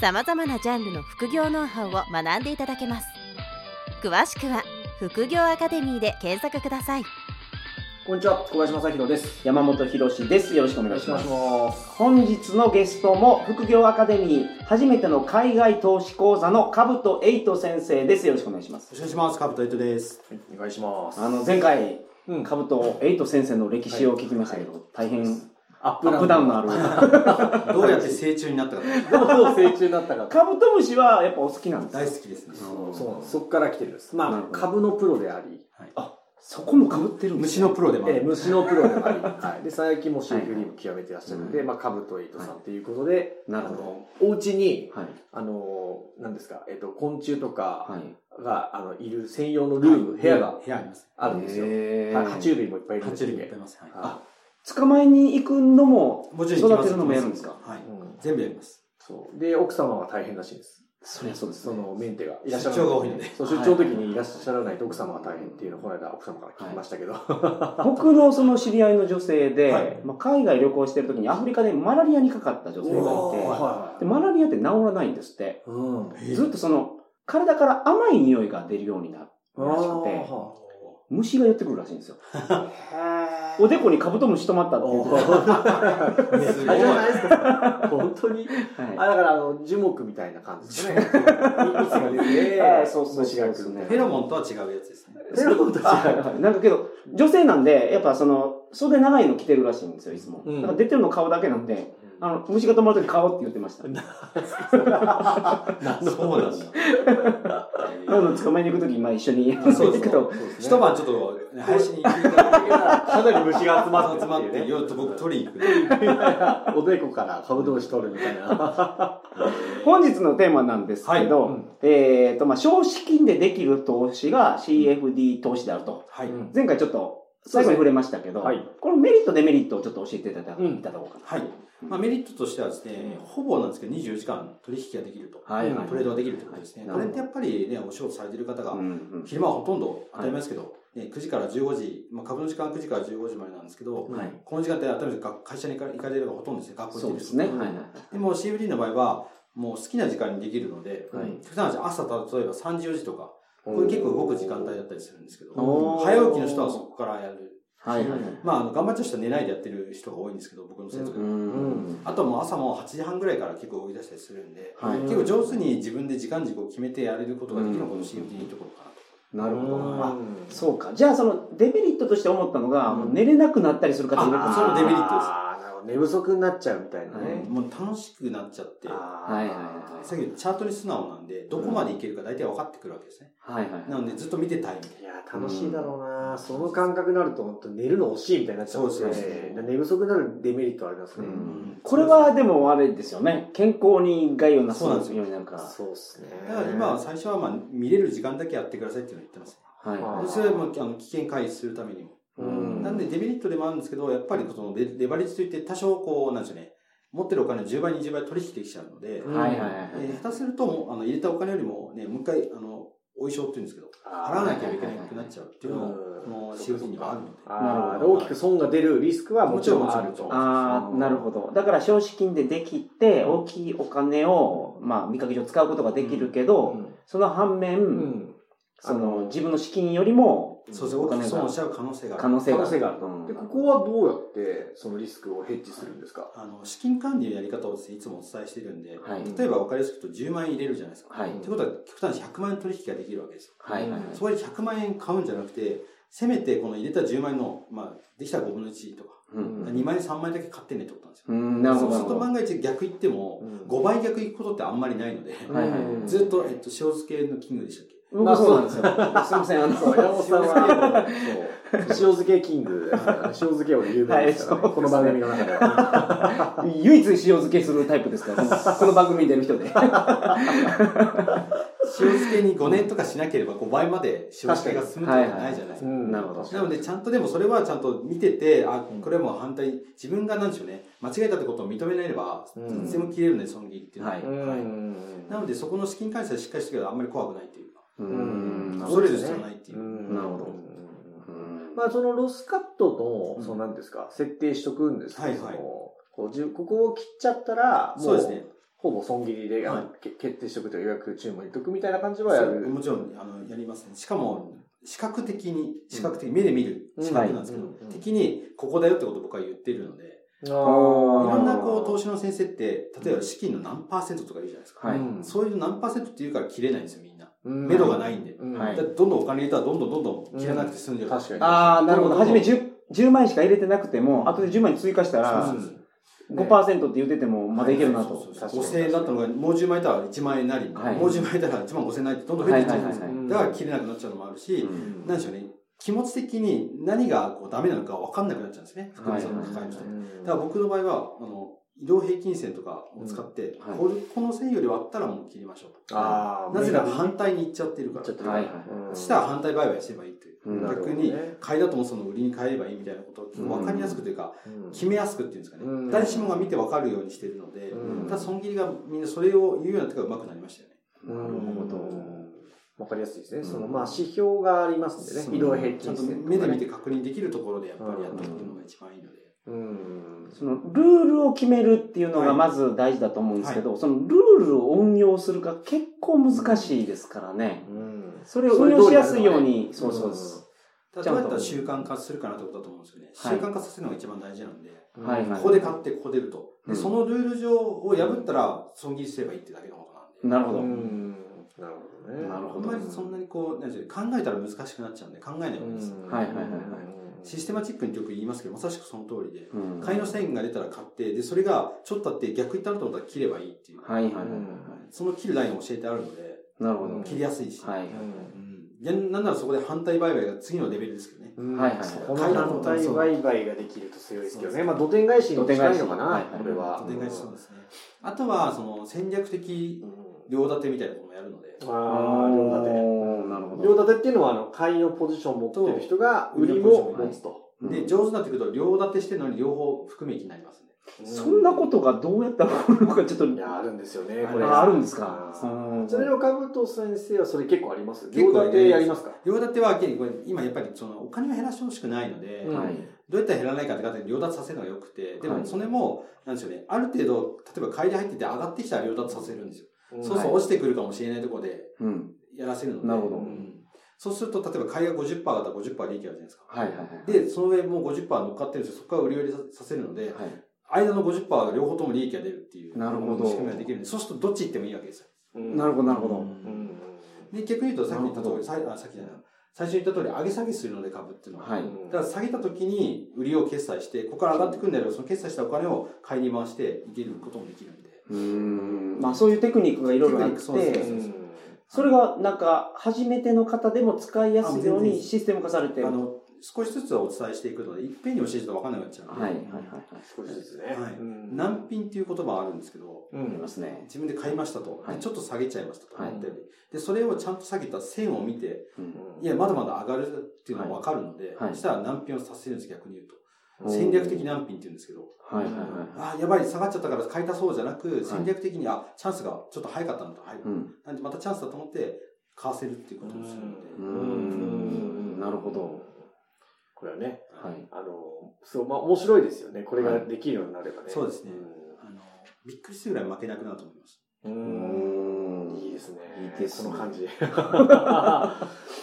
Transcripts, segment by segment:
さまざまなジャンルの副業ノウハウを学んでいただけます詳しくは「副業アカデミー」で検索くださいこんにちは、小林正弘です。山本博史です。よろしくお願いします。ます。本日のゲストも副業アカデミー初めての海外投資講座のカブトエイト先生です。よろしくお願いします。お願いします。カブトエイトです。お願いします。あの前回うんカブトエイト先生の歴史を聞きましたけど、大変アッアップダウンのある。どうやって成虫になったかどう成虫になったか。カブトムシはやっぱお好きなんですか大好きですね。そう。そこから来てるんです。まあ株のプロであり、そこもかぶってるんです虫のプロでもある。えー虫のプロでもあり、はい。で、最近もシーフリーも極めてらっしゃるんで、まあ、株とエイトさんっていうことで、なるほどあの、お家に、はい。あの、何ですか、えっと、昆虫とかはい。が、あの、いる専用のルーム、部屋が部屋あります。あるんですよ。はい爬虫類もいっぱいいるん爬ですよ虫類いっぱいいます。はい。あ、捕まえに行くのももちろん育てるのもやるんですか？はい。うん全部やります。そう。で、奥様は大変らしいです。そりゃそうですね。そのメンテがいらっしゃらない。出張が多いのでそう、出張の時にいらっしゃらないと奥様が大変っていうのをこの間奥様から聞きましたけど。僕のその知り合いの女性で、はいまあ、海外旅行してる時にアフリカでマラリアにかかった女性がいて、はでマラリアって治らないんですって。うん。えずっとその、体から甘い匂いが出るようになるらしくて、虫が寄ってくるらしいんですよ。おでこにカブトムシ止まったっていあじゃないですか。本当に？あ、はだから、あの、樹木みたいな感じですね。蜜が出て、あそうそうそう虫が来るね。フェロモンとは違うやつですね。フェロモンと違うあはいはいなんかけど、女性なんで、やっぱその、袖長いの着てるらしいんですよ、いつも。うんだから出てるの顔だけなんで、あの、虫が止まる時顔って言ってました。そうなんだ。どんどん捕まえに行く時、まあ一緒にそう行くと、一晩ちょっと林に行っていただけかなり虫が集まって集まって、ね。夜と僕取りに行く。おでこからカブトムシ取るみたいな。本日のテーマなんですけど、はいうんえっ、と、まあ、少子金でできる投資が CFD 投資であると。はい。うん前回ちょっと、最後に触れましたけど、はい。このメリット、デメリットをちょっと教えていただ,、うん。いただこうかな。はい。まあメリットとしてはですね、ほぼなんですけど24時間取引ができると。はいはい。トレードができるということですね。はい。これってやっぱりね、お仕事されてる方が昼間はほとんど当たり前ですけど、ね、9時から15時、まあ、株の時間は9時から15時までなんですけど、はい。この時間って当たり前ですが会社に行かれるのがほとんどですね、学校行ってるそうですね。でも CFD の場合は、もう好きな時間にできるので、はい。普段朝例えば3時4時とか、これ結構動く時間帯だったりするんですけど、早起きの人はそこからやる。はいはいはい。まあ、あの頑張っちゃう人は寝ないでやってる人が多いんですけど、僕の生徒でうも。ん。あとはもう朝も8時半ぐらいから結構動き出したりするんで、はい結構上手に自分で時間軸を決めてやれることができるのがこの CFD のいいところかなと。なるほど。うんあそうか。じゃあ、その、デメリットとして思ったのが、もう寝れなくなったりする方いるかもしれない。あそれもデメリットです寝不足になっちゃうみたいなね。もう楽しくなっちゃって、はいはいはいさっきチャートに素直なんで、どこまでいけるか大体分かってくるわけですね。はいはい。なのでずっと見てたいみたいいや、楽しいだろうな、その感覚になると、本当寝るの惜しいみたいになっちゃうんですよそうそうね。寝不足になるデメリットはありますね。うな。んこれはでもあれですよね。健康に害をなすよそうなんですようになるから。そうですね。だから今は最初はまあ見れる時間だけやってくださいっていうのを言ってますね。はいそれはもうあの危険回避するためにも。うんなんでデメリットでもあるんですけど、やっぱりそのレレバレッジといって多少こう、なんでしょうね、持ってるお金を10倍、20倍取引できちゃうので、うんはいはいはい。えー下手するともうあの入れたお金よりもね、もう一回、あの、お衣装って言うんですけど、払わなきゃいけなくなっちゃうっていうのも、この CFD にはあるので。なるほど大きく損が出るリスクはもちろんあると。ああ、なるほど。だから少子金でできて、大きいお金を、まあ、見かけ上使うことができるけど、うん。その反面、うん。その、自分の資金よりも、そうですね、大きく損しちゃう可能性がある。可能性が可能性があるうんで、ここはどうやってそのリスクをヘッジするんですか？あの、資金管理のやり方をですね、いつもお伝えしてるんで、はい例えば分かりやすく言うと10万円入れるじゃないですか。はい。ってことは、極端に100万円取引ができるわけですよ。はいはいはい。そこで100万円買うんじゃなくて、せめてこの入れた10万円の、まあ、できたら5分の1とか、うん。2万円、3万円だけ買ってねってことなんですよ。うん、なるほど。そうすると万が一逆行っても、うん5倍逆行くことってあんまりないので、はいずっと、えっと、塩漬けのキングでしたっけ？僕そうなんですよ。すいません、あの、山本さんは、そう、塩漬けキングですからね、塩漬け王で有名ですからこの番組の中では。唯一塩漬けするタイプですから、この番組に出る人で。塩漬けに5年とかしなければ5倍まで塩漬けが進むってことはないじゃないですか。んなるほどなので、ちゃんとでもそれはちゃんと見てて、あ、これはもう反対、自分がなんでしょうね、間違えたってことを認めなければ、うんいつでも切れるんで、損切りっていうのは。なので、そこの資金管理さえしっかりしてけど、あんまり怖くないっていうか、ううん。れないっていう。うん。なるほど。うん。まあ、そのロスカットの、うん。そのなんですか、設定しとくんですけど、はいはい。そのこここを切っちゃったら、もそうですね。ほぼ損切りで、決定しとくと予約注文にとくみたいな感じはやる。もちろん、あの、やりますね。しかも、視覚的に、視覚的に目で見る視覚なんですけど、的にここだよってことを僕は言ってるので、いろんなこう投資の先生って、例えば資金の何パーセントとか言うじゃないですか。はい。うんそういう何パーセントって言うから切れないんですよ、みんな。うん。目処がないんで。うん。はい。どんどんお金入れたらどんどんどんどん切らなくて済んじゃう。確かに。ああ、なるほど。どん。どん初め 10, 10万円しか入れてなくても、後で10万円追加したらそうそうそう。5%って言っててもまだいけるなと。そうそうそう。確かに5000円だったのが、もう10万円いたら1万円なり、はい。もう10万円いたら1万5000円なりってどんどん増えていっちゃうんですよ。だから切れなくなっちゃうのもあるし、うん。なんでしょうね、気持ち的に何がこうダメなのか分かんなくなっちゃうんですね。福はい利さんの使い。人だから僕の場合は、あの、移動平均線とかを使って、うん。はい。この線より割ったらもう切りましょうと。ああ、なぜなら反対に行っちゃってるから。ちょっとはいはいうん。したら反対売買すればいいという。うん。逆ね。に買いだともその売りに変えればいいみたいなことを分かりやすくというか、うん。決めやすくっていうんですかね、うん。誰しもが見て分かるようにしてるので、うん。ただ損切りがみんなそれを言うようになってから上手くなりましたよね。なるほど。わかりやすいですね。うん。その、まあ、指標がありますんでね。移動平ちゃんと均線ね目で見て確認できるところでやっぱりやっておくのが一番いいので。うん。そのルールを決めるっていうのがまず大事だと思うんですけど、そのルールを運用するか結構難しいですからね。うんそれを運用しやすいように、そうそうです。ただどうやったら習慣化するかなってことだと思うんですよね。習はい慣化させるのが一番大事なんで、はいはいここで買ってここで売ると。うんでそのルール上を破ったら損切りすればいいってだけのことなんで。なるほど。うん。なるほどね。なるほどあんまりそんなにこう、なんていうの考えたら難しくなっちゃうんで考えない方がいいです。はいはいはいはいシステマチックによく言いますけど、まさしくその通りで。うん買いの線が出たら買って、で、それがちょっとあって逆行ったなと思ったら切ればいいっていう。はいはいはいはい。その切るラインを教えてあるので、なるほど。切りやすいし。はい。なんならそこで反対売買が次のレベルですけどね。うんはいはいはいこの反対売買ができると強いですけどね。まあ、土手返しに近いのかな、はいはいこれは。お願いしそうですね。あとは、その戦略的両立てみたいなこともやるので、ああ、両立て。るほど。両立てっていうのは、あの、買いのポジションを持ってる人が、売りも持つと。で、上手になってくると両立てしてるのに両方含め益になりますね。そんなことがどうやったら起こるのかちょっと、いや、あるんですよね、これ。ああるんですか？それをかぶと先生はそれ結構あります？両立てやりますか？両立ては、今やっぱりそのお金を減らしてほしくないので。どうやったら減らないかって方に両立てさせるのが良くて、ではいもそれも、なんでしょうね、ある程度、例えば買いで入ってて上がってきたら両立てさせるんですよ。そうはいそう落ちてくるかもしれないところでうん。やらせるので、なるほどうんそうすると、例えば買いが50%だったら50%利益あるじゃないですか。はいはいはい。で、その上もう50%乗っかってるんですよ。そこから売り売りささせるので、はい。間の50%が両方とも利益が出るっていう。なるほど仕組みができるんで、そうするとどっち行ってもいいわけですよ。なるほどなるほど。うんで、逆に言うと、さっき言った通り、さいあさっきじゃない最初に言った通り、上げ下げするので株っていうのは。はい。だから下げた時に売りを決済して、ここから上がってくるんだけど、その決済したお金を買いに回していけることもできるんで。うーん。まあそういうテクニックがいろいろあっテクニックそうですてそうです、それがなんか、初めての方でも使いやすいようにシステム化されてる。あの、少しずつはお伝えしていくので、いっぺんに教えると分かんなくなっちゃうんで。はいはいはいはい。少しずつね。はいうん難品っていう言葉があるんですけど、うありんますね。自分で買いましたと、はいでちょっと下げちゃいましたとはい思ったり、で、それをちゃんと下げた線を見て、うんいや、まだまだ上がるっていうのが分かるので、はいそしたら難品をさせるんです、逆に言うと。戦略的難品って言うんですけど、はいはいはい。あ、やばい、下がっちゃったから買い足そうじゃなく、戦略的に、あ、チャンスがちょっと早かったんだ、はい。うん。なんでまたチャンスだと思って、買わせるっていうことをするので。うーん。なるほど。これはね、はい。あの、そう、まあ面白いですよね。これができるようになればね。そうですねあの、びっくりするぐらい負けなくなると思います。いいですね。いいですねこの感じ。で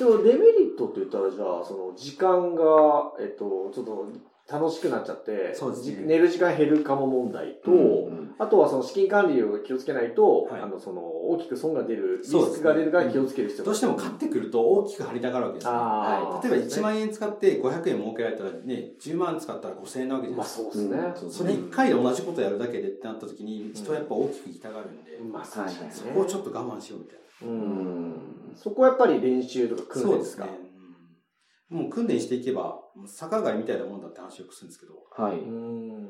もデメリットって言ったら、じゃあ、その時間が、えっと、ちょっと楽しくなっちゃって、そうですねじ寝る時間減るかも問題と、うんあとはその資金管理を気をつけないと、はいあの、その、大きく損が出る、リスクが出るから気をつける必要がどうしても買ってくると大きく張りたがるわけですよ、あー例えば1万円使って500円儲けられたらね、10万使ったら5000円なわけじゃまあないですか。そうですね。うんそうですねそれ1回で同じことやるだけでってなった時に、人はやっぱ大きく行きたがるんで、うですね。そこをちょっと我慢しようみたいな。う。うんん。そこはやっぱり練習とか訓練ですか？そうですね。うんもう訓練していけば、逆上がりみたいなもんだって話をよくするんですけど、はい。うん。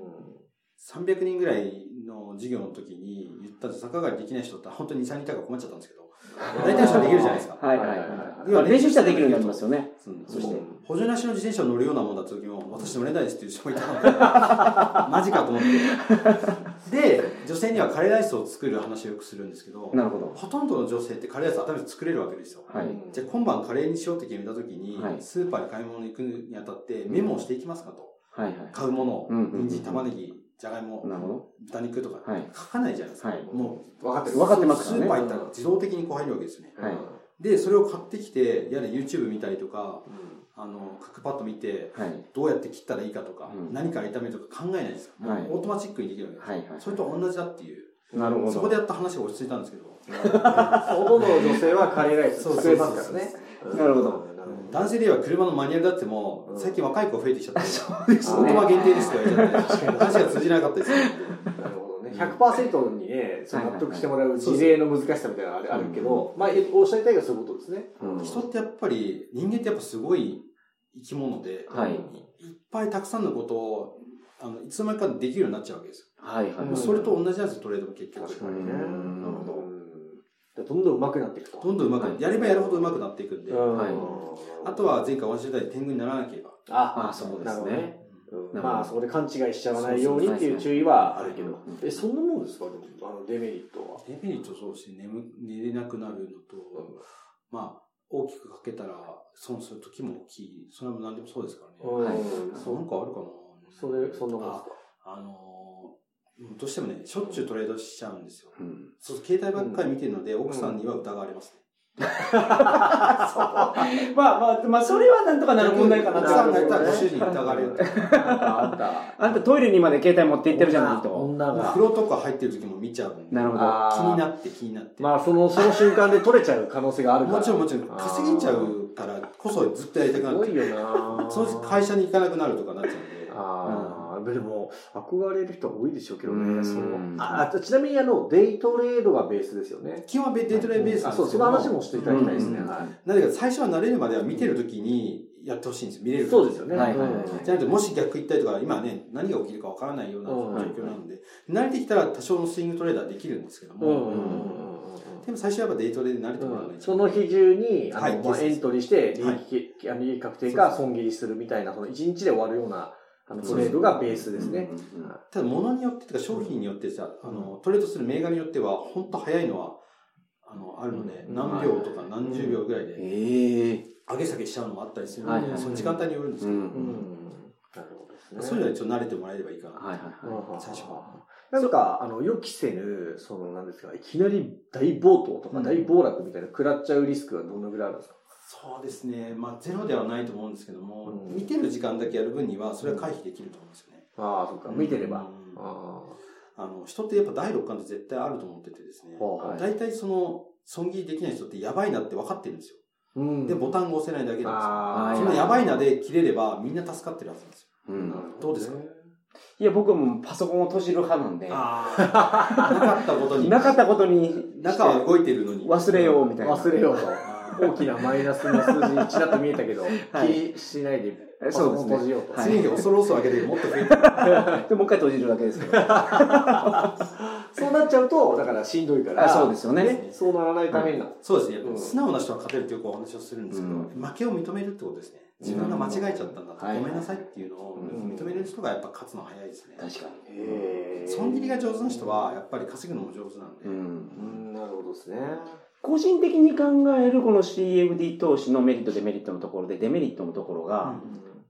300人ぐらいの授業の時に言ったんで上がりできない人って本当に2、3人いたから困っちゃったんですけど、大体の人はできるじゃないですか。はいはい練習したらできるようになりますよね。うんそして補助なしの自転車を乗るようなもんだった時も、私乗れないですっていう人もいたので、マジかと思って。で、女性にはカレーライスを作る話をよくするんですけど、なるほど。ほとんどの女性ってカレーライス頭で作れるわけですよ。はい。じゃあ今晩カレーにしようって決めた時に、はいスーパーに買い物に行くにあたってメモをしていきますかと。はいはい。買うもの人参、玉ねぎ、じゃがいも、なるほど。豚肉とか、はい書かないじゃないですか。はいも分かってる。分かってう、ますからねスーパー行ったら自動的にこう入るわけですよね。はいで、それを買ってきて、やれ YouTube 見たりとか、うんあの、クックパッド見て、はい。どうやって切ったらいいかとか、うん何から炒めるとか考えないんですよ。はいオートマチックにできるわけです。はいはい。それと同じだっていう。なるほど。そこでやった話が落ち着いたんですけど、ほとんどの女性はカレーライス作れますからね。なるほど男性では車のマニュアルだっても、うん最近若い子増えてきちゃって、そうで限定ですとか言っちゃって、話が通じなかったですよ。どなるほどね。100%にね、その納得してもらう事例の難しさみたいなのがあるあるけど、まあ、えおっしゃりたいがそういうことですね。うん人ってやっぱり、人間ってやっぱすごい生き物で、はいいっぱいたくさんのことを、あの、いつの間にかできるようになっちゃうわけですはいはい。それと同じなんですよ、トレードも結局。確かにね。うんなるほど。どんどん上手くなっていくと。どんどん上手くなはい。やればやるほど上手くなっていくんで、うん。はい。あとは前回お話しいただいた天狗にならなければ。ああそうですね。うん。うんまあ、そこで勘違いしちゃわないようにっていう注意はあるけど。え、そんなもんですか？でも、あの、デメリットは。デメリットそうですね、眠寝れなくなるのと、まあ、大きくかけたら損する時も大きい。それは何でもそうですからね。はいうん。そうなんかあるかな。それ、そんなもんですか？あのーどうしてもね、しょっちゅうトレードしちゃうんですよ。うんそう携帯ばっかり見てるので、奥さんには疑われますね。まあまあ、まあ、それはなんとかなる問題かな奥とさんが言ったらご主人に疑われる。あんた。あんたトイレにまで携帯持って行ってるじゃないと。女が風。呂とか入ってる時も見ちゃうんで。なるほど。気になって気になって。まあ、その、その瞬間で取れちゃう可能性があるから。もちろんもちろん、稼げちゃうからこそずっとやりたくなるすごいよなその会社に行かなくなるとかなっちゃうんで。ああ、でも、憧れる人多いでしょうけどうね、んそう。あ、あちなみにあの、デイトレードがベースですよね。基本はデイトレイベースなあ、そう、んですけどその話もしていただきたいですね。うんはい。なぜか最初は慣れるまでは見てる時にやってほしいんですよ。見れるそうですよね。はいはいはいうんじゃなくて、もし逆行ったりとか、今ね、何が起きるかわからないような状うん況なので、慣れてきたら多少のスイングトレーダーできるんですけども、うんうんうんうんでも最初はやっぱデイトレで慣れてもらわないと。その日中に、あはいの、まあ、エントリーして、利はい益、利益確定か損切りするみたいな、その一日で終わるような、あの、トレードがベースですね。ただ、物によってとか商品によってさ、あの、トレードする銘柄によっては、本当早いのは、あの、あるので、うん何秒とか何十秒ぐらいで、ええ。上げ下げしちゃうのもあったりするので、その時間帯によるんですけど、うんうん。なるほどですね。そういうのは一応慣れてもらえればいいかな。はいはいはい。最初は。なんか、あの、予期せぬ、その、なんですか、いきなり大暴騰とかうん大暴落みたいな食らっちゃうリスクはどのぐらいあるんですか？そうですね。まあ、ゼロではないと思うんですけども、うん見てる時間だけやる分には、それは回避できると思うんですよね。ああ、そっか、見てれば。うんああの、人ってやっぱ第六感って絶対あると思っててですねあ。。はい。大体その、損切りできない人ってやばいなって分かってるんですよ。うんで、ボタンが押せないだけなんああ、ですよ。そのやばいなで切れればみんな助かってるはずなんですよ。うんどうですかいや、僕はもうパソコンを閉じる派なんで、ああ。なかったことに。なかったことに中は動いてるのに。忘れようみたいな。忘れようと。大きなマイナスの数字にちらっと見えたけど、はい気しないで、えパソコンそうですね閉じようと。はい次に恐る恐る上げてもっと増えてる。で、もう一回閉じるだけですけど。そうなっちゃうと、だからしんどいから、あそうですよねそうならないためにな。そうですねうん。素直な人は勝てるというお話をするんですけど、うん負けを認めるってことですね。自分が間違えちゃったんだと、うんごめんなさいっていうのをうん認める人がやっぱ勝つの早いですね。確かへー損切りが上手な人はやっぱり稼ぐのも上手なんで。に。うんうん、なるほどですね。個人的に考えるこの CFD 投資のメリット、デメリットのところで、デメリットのところが、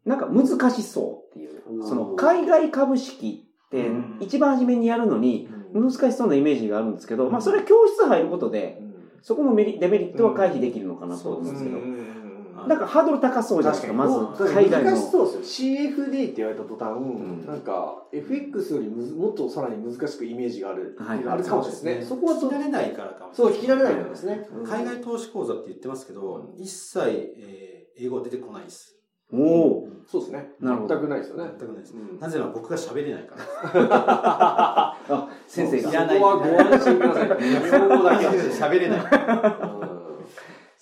なんか難しそうっていう。う。ん。その海外株式ってうん。一番初めにやるのにうん。難しそうなイメージがあるんですけど、まあそれは教室入ることで、そこのメリデメリットは回避できるのかなと思うんですけど、なんかハードル高そうじゃないですか、まず海外の。難しそうですよ。CFD って言われた途端、んなんか FX よりむずもっとさらに難しくイメージがある、はいあるかもしれないですね。そこは聞き慣れないからかもしそう、れない。聞き慣れないからですね。海外投資講座って言ってますけど、一切、えー英語出てこないです。おおそうですね。なるほど全くないですよね。全くないです。うんなぜなら僕が喋れないから。あ、先生が。そこはご安心ください。日本語だけで。喋れない。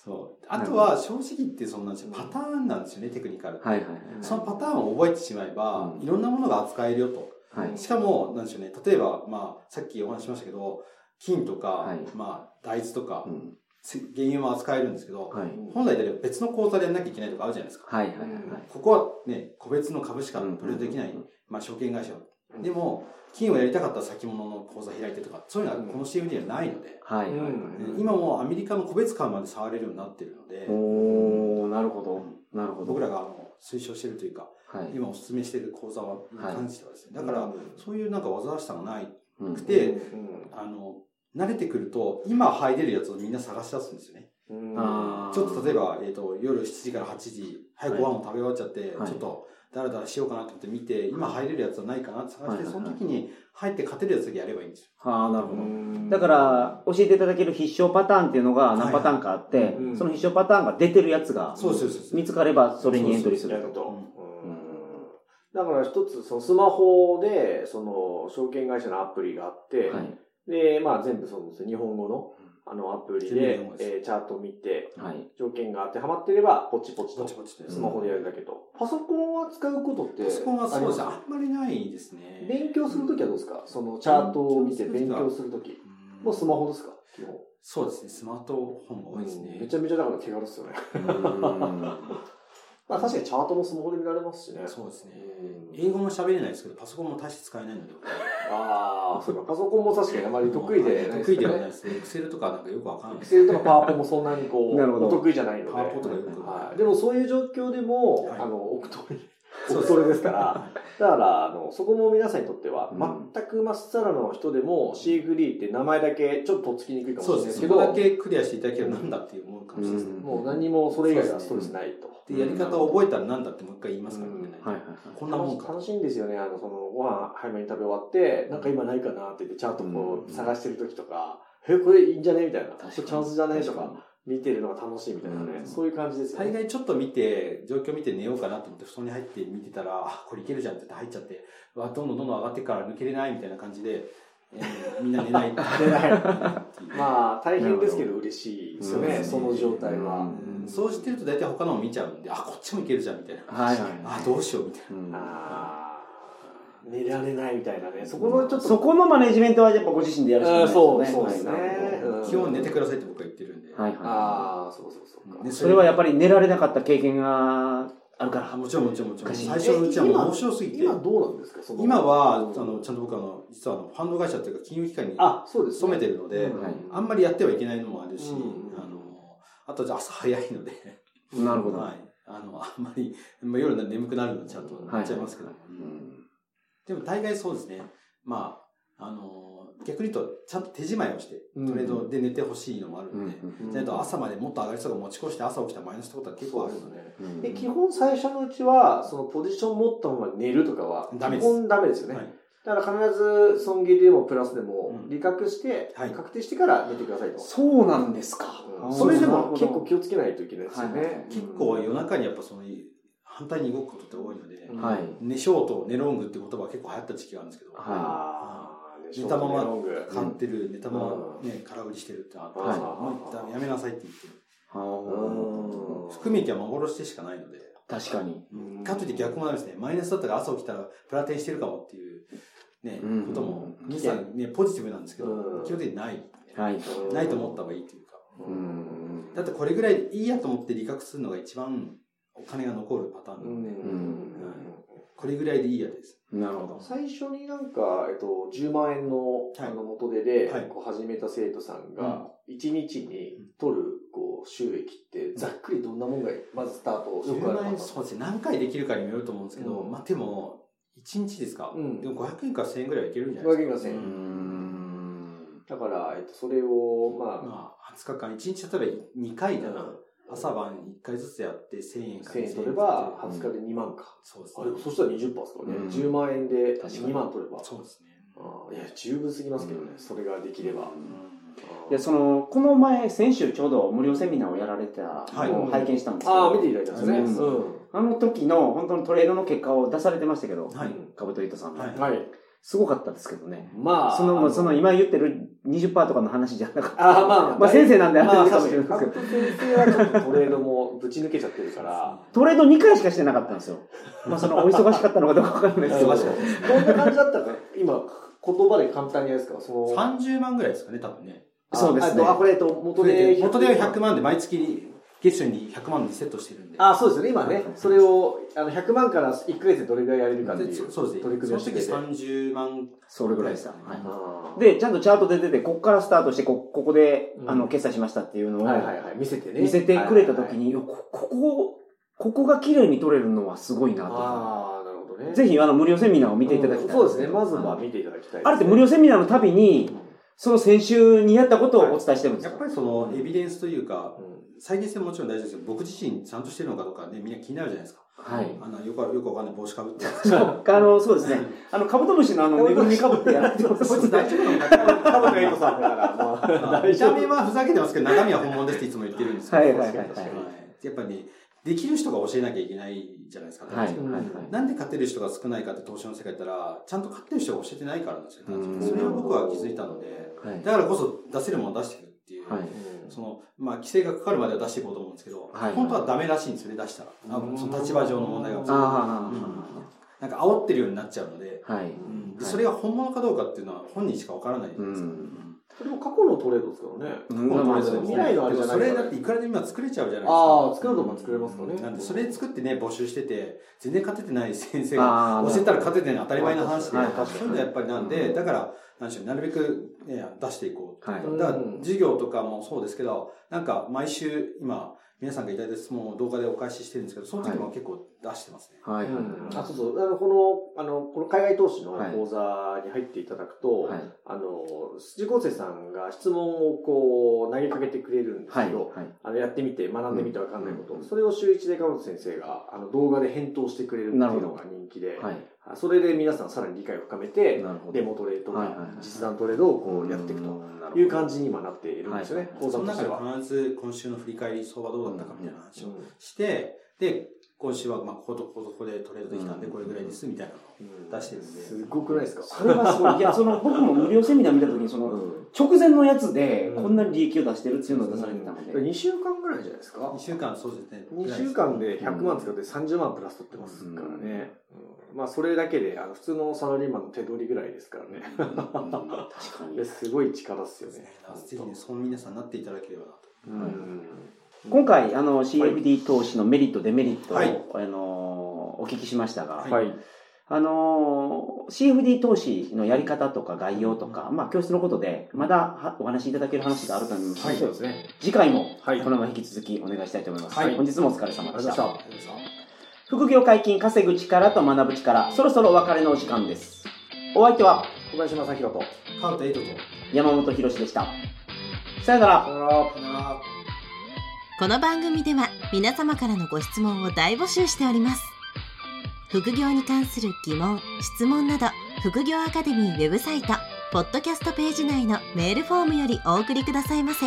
そう。あとは、正直言って、そんなパターンなんですよね、テクニカルって。はいはいそのパターンを覚えてしまえば、うんいろんなものが扱えるよと。はい。はい。しかも、なんでしょうね、例えば、まあ、さっきお話ししましたけど、金とか、はいまあ、大豆とかう、んせ原油も扱えるんですけど、はい。本来であれば別の口座でやんなきゃいけないとかあるじゃないですか。はいはいはい。ここはね、個別の株しかトレードできない、うんまあ、証券会社。でも、金をやりたかったら先物の口座開いてとか、そういうのはこの CFD にはないので、はい。はいはい。うん。今もうアメリカの個別株まで触れるようになってるので、おー、なるほど。なるほど。僕らがあの推奨してるというか、はい。今お勧めしてる講座は、に関してはですね、だから、うんそういうなんか煩わしさがないうんくて、うん。あの、慣れてくると、今入れるやつをみんな探し出すんですよね。ちょっと例えば、えっ、と、夜7時から8時、はい、はいご飯を食べ終わっちゃって、はい。ちょっと、だらだらしようかなと思って見て、今入れるやつはないかなって探して、はいその時に入って勝てるやつだけやればいいんですよ。ああ、なるほど。うんだから、教えていただける必勝パターンっていうのが何パターンかあって、その必勝パターンが出てるやつがそうそうです。見つかればそれにエントリーすると。だから一つ、そのスマホで、その、証券会社のアプリがあって、はい。で、まあ全部その、日本語の、あの、アプリでえーチャートを見て、はい。条件があって、ハマってれば、ポチポチとスマホでやるだけと。パソコンは使うことって、パソコンはそうですね。ああんまりないですね。勉強するときはどうですか？そのチャートを見て勉強するとき。うんもうスマホですか？基本。そうですね。スマートフォンが多いですね。めちゃめちゃだから手軽ですよね。まあ確かにチャートもスマホで見られますしね。そうですねうん。英語も喋れないですけど、パソコンも大して使えないので、ああ、そうか。パソコンも確かにあまり得意でない得意ではないね。ですね。エクセルとかなんかよくわかんないエクセルとかパワポもそんなにこう、お得意じゃないので。パワポとかよくはい。でもそういう状況でも、はいあの、オクトレ、そうですから、だから、あの、そこも皆さんにとっては、うん全くまっさらの人でも CFD って名前だけちょっととっつきにくいかもし。れないですけど、そこだけクリアしていただければなんだっていう思うかもしれないですね。もう何もそれ以外はストレスないと。で、やり方を覚えたらなんだってもう一回言いますからね。はいはいこんなもんか。楽しいんですよね。あの、その、ご飯早めに食べ終わって、なんか今ないかなって言って、チャートこううん探してる時とか、え、これいいんじゃねみたいな。こ確かにれチャンスじゃねとか、見てるのが楽しいみたいなね。うんそういう感じですよね。大概ちょっと見て、状況見て寝ようかなと思って布団に入って見てたら、あ、これいけるじゃんって入っちゃって、うわ、どんどんどんどん上がってから抜けれないみたいな感じで、えー みんな寝ない。寝ない まあ、大変ですけど嬉しいですよね、うんその状態は。そうしてると大体他のも見ちゃうんで、あ、こっちもいけるじゃんみたいな。はいはいあ、どうしようみたいうんあー寝られないみたいなね。そこのちょっと、そこのマネジメントはやっぱご自身でやるしかないですよね。そうですね。基本寝てくださいって僕は言ってるんで。はいはい。ああ、そうそうそうそれはやっぱり寝られなかった経験があるから。あもちろんもちろんもちろん。昔最初のうちはもう面白すぎて。今どうなんですか？その今は、あの、ちゃんと僕あの、実はあの、ファンド会社っていうか金融機関にあ、そうです、勤めてるので、うんはいあんまりやってはいけないのもあるし、うんあの、あとじゃあ朝早いので、なるほど。はい。あの、あんまり、まあ、夜眠くなるのちゃんとなっちゃいますけど、ううんんでも大概そうですね。まあ、あの、逆に言うと、ちゃんと手仕まいをして、うんトレードで寝てほしいのもあるうんので、うんじゃないと朝までもっと上がりそうが持ち越して朝起きたらマイナスってことは結構あるので、ね。うんで、基本最初のうちは、そのポジション持ったまま寝るとかは、基本ダメですよね。はいだから必ず損切りでもプラスでもうん利確して、はい確定してから寝てくださいと。そうなんですか。うんそれでも結構気をつけないといけないですよはいはいね。結構夜中にやっぱその、反対に動くことって多いので、うんはい寝ショート、寝ロングって言葉が結構流行った時期があるんですけど、はあー寝たままロング買ってる、寝たままうんね、空売りしてるってあって、はいもう一旦やめなさいって言ってる。含み益は幻でしかないので、あ確かに。うんかといって逆もないですね。マイナスだったから朝起きたらプラテンしてるかもっていう、ね、うんことも、うん皆さんね、ポジティブなんですけど、うん基本的にない。はい。うんないと思った方がいいというか。うん。だってこれぐらいいいやと思って利確するのが一番お金が残るパターンうなので、ん。これぐらいでいいやです。なるほど。最初になんか、えっと、10万円の、はい。あの元手で、はい。こう始めた生徒さんが、1日に取る、こう、収益って、ざっくりどんなもんが、まずスタート、よくあ10る万円、パターンそうですね。何回できるかにもよると思うんですけど、うん。まあでも、1日ですか、うん。でも500円から1000円ぐらいはいけるんじゃないですか？500円から1000円。うん。だから、えっと、それを、まあ、まあ、20日間、1日例えば2回だな。うん朝晩1回ずつやって1000円から1000円取れば、うん20日で2万か。そうですねあで。もそしたら20%ですからね。うん10万円で確かに2万取れば。そうですね。あーいや、十分すぎますけどね、うんそれができれば。で、その、この前、先週ちょうど無料セミナーをやられたはいのを拝見したんですけど、ああ、見ていただいたんですね。うんあの時の本当のトレードの結果を出されてましたけど、はい。株と糸さんが、はいはい。すごかったですけどね。まあ、その、その今言ってる20%とかの話じゃなかった。ああ、まあ、まあ 先生なんであれまあ、かもしれないですけど先生はちょっとトレードもぶち抜けちゃってるから、トレード2回しかしてなかったんですよ。まあそのお忙しかったのかどうかわかんないですけど。忙しか。どんな感じだったか、今、言葉で簡単にやるですか？その、30万ぐらいですかね、多分ね。あそうですね。あ、これ、えっと、元で、元では100万で毎月月初に100万でセットしてるんで。あ、そうですよね。今ね、それを、あの、100万から1ヶ月でどれぐらいやれるかっていう。でそうですね。取り組みをその時してて。30万それぐらいでした。はいで、ちゃんとチャートで出て、ここからスタートして、こここで、うんあの、決済しましたっていうのを、はいはいはい。見せてね。見せてくれた時に、こここ、ここが綺麗に撮れるのはすごいなと。ああ、なるほどね。ぜひ、あの、無料セミナーを見ていただきたい。そうですね。まずは見ていただきたい。あれって無料セミナーのたびに、その先週にやったことをお伝えしてるんですよ。やっぱりそのエビデンスというか、うん再現性ももちろん大事ですけど、僕自身ちゃんとしてるのかどうかね、みんな気になるじゃないですか。はい。あの、よくわよくわかんない帽子かぶって。あの、そうですね。あの、カブトムシのあの、ぬいぐるみかぶってやってます。こいつ大丈夫なのかって多分エイトさんだから、まあ、見た目はふざけてますけど、中身は本物ですっていつも言ってるんですよ。はいはいはいはいはいやっぱりね、できる人が教えなきゃいけないじゃないですか。はい。なんで勝てる人が少ないかって投資の世界だったら、ちゃんと勝ってる人が教えてないからなんですよ。それを僕は気づいたので、はい。だからこそ出せるものを出していくっていう、はいその、まあ、規制がかかるまでは出していこうと思うんですけど、はい本当はダメらしいんですよね、出したら。あその立場上の問題が。あなんか煽ってるようになっちゃうので、あ、はい。うん。でそれが本物かどうかっていうのは本人しかわからないじゃないですか。うん。それも過去のトレードですからね。うん。過去のトレードまあ未来のあれじゃないそれだっていくらでも今作れちゃうじゃないですか。ああ、作ろうとも作れますかね。なん。で、それ作ってね、募集してて、全然勝ててない先生が、教えたら勝ててない当たり前の話で、そういうのやっぱりなんで、だから、なんでしょう、なるべく、ね、出していこう。はい。うんだから、授業とかもそうですけど、なんか、毎週、今、皆さんがいただいた質問を動画でお返ししてるんですけど、その時も結構出してますね。はい。はい。うんあ、そうそう。あの、この、あの、この海外投資の講座に入っていただくと、はい。あの、辻高生さんが質問をこう、投げかけてくれるんですはい。けど、はい。あの、やってみて、学んでみてわかんないこと、うんそれを週一で川本先生が、あの、動画で返答してくれるっていうのが人気で、はい。あそれで皆さんさらに理解を深めて。デモトレとか、実弾トレードをこうやっていくという感じに今なっているんですよね、講その中で座としては。必ず今週の振り返り、相場どうだったかみたいな話をうんして、で、今週は、まあ、こことここでトレードできたんで、うんこれぐらいです、みたいなのをうん出してるんで。すごくないですか？それはすごい。いや、その、僕も無料セミナー見たときに、その、うん直前のやつで、うんこんなに利益を出してるっていうのを出されてたので。2週間ぐらいじゃないですか？2週間、そうですね。2週間で100万使って30万プラス取ってますからね。うんまあ、それだけで、あの、普通のサラリーマンの手取りぐらいですからね。確かにで。すごい力っすよね。ぜひね、そう皆さんなっていただければなと。うん今回、あの、CFD 投資のメリット、デメリットを、はいあの、お聞きしましたが、はい。あの、CFD 投資のやり方とか概要とか、まあ、教室のことで、まだはお話しいただける話があると思いますので、そうですね。次回も、はいこのまま引き続きお願いしたいと思います。はい本日もお疲れ様でした。ありがとうございま副業解禁、稼ぐ力と学ぶ力、そろそろお別れのお時間です。お相手は小林正宏と。カウトエイトと。山本博史でした。さよならこの番組では皆様からのご質問を大募集しております副業に関する疑問質問など副業アカデミーウェブサイトポッドキャストページ内のメールフォームよりお送りくださいませ